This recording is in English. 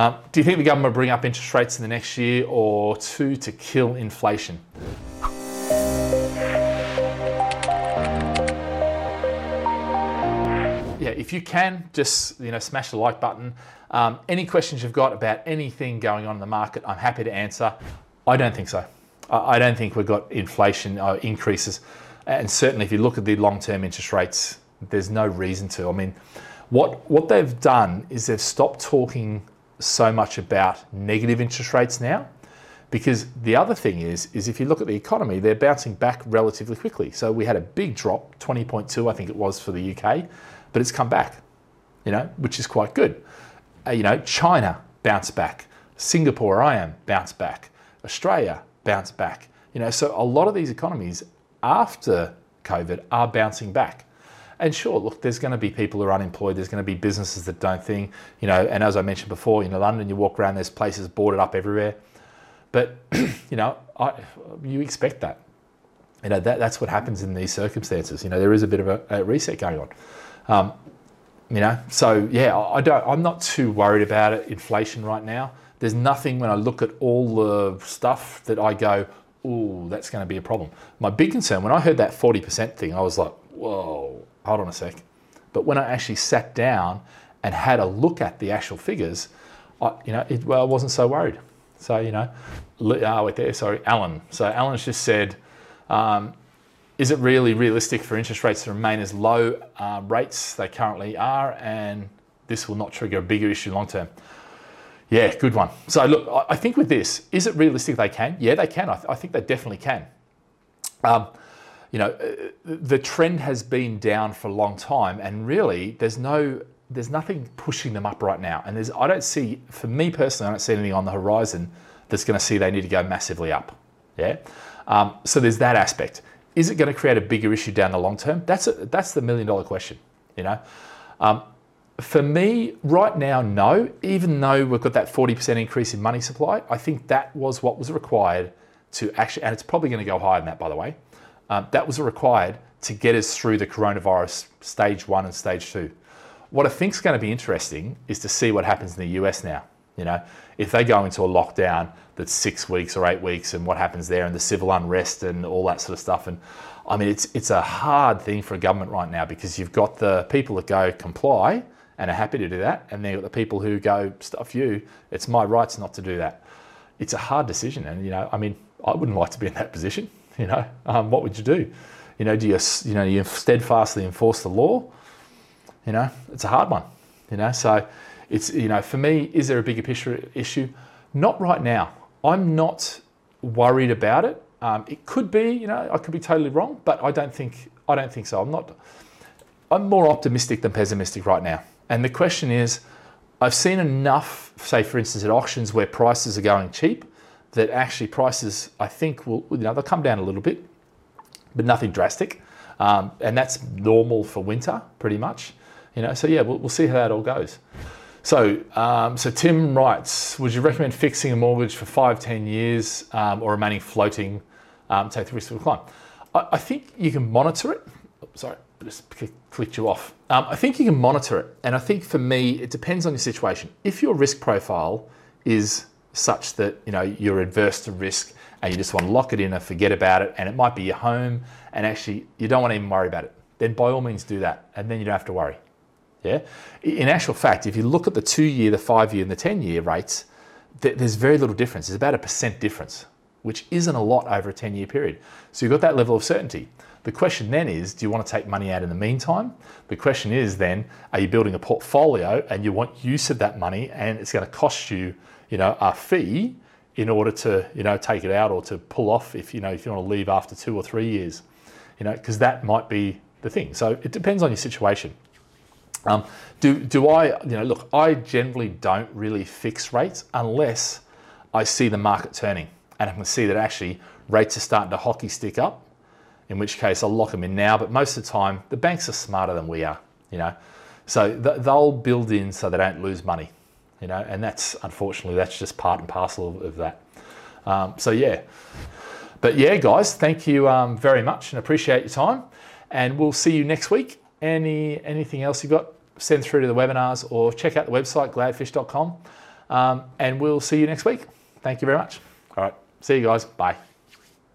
Um, do you think the government will bring up interest rates in the next year or two to kill inflation? Yeah, if you can, just you know, smash the like button. Um, any questions you've got about anything going on in the market, I'm happy to answer. I don't think so. I don't think we've got inflation uh, increases, and certainly if you look at the long-term interest rates, there's no reason to. I mean, what what they've done is they've stopped talking so much about negative interest rates now because the other thing is is if you look at the economy they're bouncing back relatively quickly so we had a big drop 20.2 i think it was for the uk but it's come back, you know, which is quite good. Uh, you know, China bounced back, Singapore, I am bounced back, Australia bounced back. You know, so a lot of these economies after COVID are bouncing back. And sure, look, there's going to be people who are unemployed. There's going to be businesses that don't think, you know. And as I mentioned before, you know, London, you walk around, there's places boarded up everywhere. But you know, I, you expect that. You know, that, that's what happens in these circumstances. You know, there is a bit of a, a reset going on. Um, you know, so yeah, I don't. I'm not too worried about it. Inflation right now. There's nothing when I look at all the stuff that I go, oh, that's going to be a problem. My big concern when I heard that 40% thing, I was like, whoa, hold on a sec. But when I actually sat down and had a look at the actual figures, I, you know, it, well, I wasn't so worried. So you know, oh, wait there, sorry, Alan. So Alan's just said, um, is it really realistic for interest rates to remain as low uh, rates they currently are and this will not trigger a bigger issue long term? Yeah, good one. So look, I think with this, is it realistic they can? Yeah, they can. I, th- I think they definitely can. Um, you know, uh, the trend has been down for a long time, and really, there's no, there's nothing pushing them up right now. And there's, I don't see, for me personally, I don't see anything on the horizon that's going to see they need to go massively up. Yeah. Um, so there's that aspect. Is it going to create a bigger issue down the long term? That's a, that's the million dollar question. You know, um, for me right now, no. Even though we've got that forty percent increase in money supply, I think that was what was required to actually, and it's probably going to go higher than that, by the way. Um, that was required to get us through the coronavirus stage one and stage two. What I think is going to be interesting is to see what happens in the US now. You know, if they go into a lockdown that's six weeks or eight weeks, and what happens there, and the civil unrest and all that sort of stuff, and I mean, it's it's a hard thing for a government right now because you've got the people that go comply and are happy to do that, and then you've got the people who go stuff you. It's my rights not to do that. It's a hard decision, and you know, I mean, I wouldn't like to be in that position. You know, um, what would you do? You know, do you you know you steadfastly enforce the law? You know, it's a hard one. You know, so it's, you know, for me, is there a bigger picture issue? Not right now. I'm not worried about it. Um, it could be, you know, I could be totally wrong, but I don't think I don't think so. I'm not. I'm more optimistic than pessimistic right now. And the question is, I've seen enough, say for instance, at auctions where prices are going cheap, that actually prices I think will, you know, they'll come down a little bit, but nothing drastic. Um, and that's normal for winter, pretty much. You know, so yeah, we'll, we'll see how that all goes. So, um, so Tim writes, would you recommend fixing a mortgage for five, 10 years um, or remaining floating, um, take the risk of decline? I, I, think you can monitor it. Oh, sorry, just clicked you off. Um, I think you can monitor it. And I think for me, it depends on your situation. If your risk profile is such that, you know, you're adverse to risk and you just want to lock it in and forget about it, and it might be your home and actually you don't want to even worry about it, then by all means do that. And then you don't have to worry. Yeah. In actual fact, if you look at the two year, the five year, and the 10 year rates, there's very little difference. There's about a percent difference, which isn't a lot over a 10 year period. So you've got that level of certainty. The question then is do you want to take money out in the meantime? The question is then are you building a portfolio and you want use of that money and it's going to cost you, you know, a fee in order to, you know, take it out or to pull off if you know if you want to leave after 2 or 3 years. You know, because that might be the thing. So it depends on your situation. Um, do, do I, you know, look, I generally don't really fix rates unless I see the market turning and I can see that actually rates are starting to hockey stick up, in which case I'll lock them in now. But most of the time, the banks are smarter than we are, you know. So th- they'll build in so they don't lose money, you know, and that's unfortunately, that's just part and parcel of, of that. Um, so, yeah. But yeah, guys, thank you um, very much and appreciate your time. And we'll see you next week any anything else you've got, send through to the webinars or check out the website gladfish.com. Um, and we'll see you next week. Thank you very much. All right. See you guys. Bye.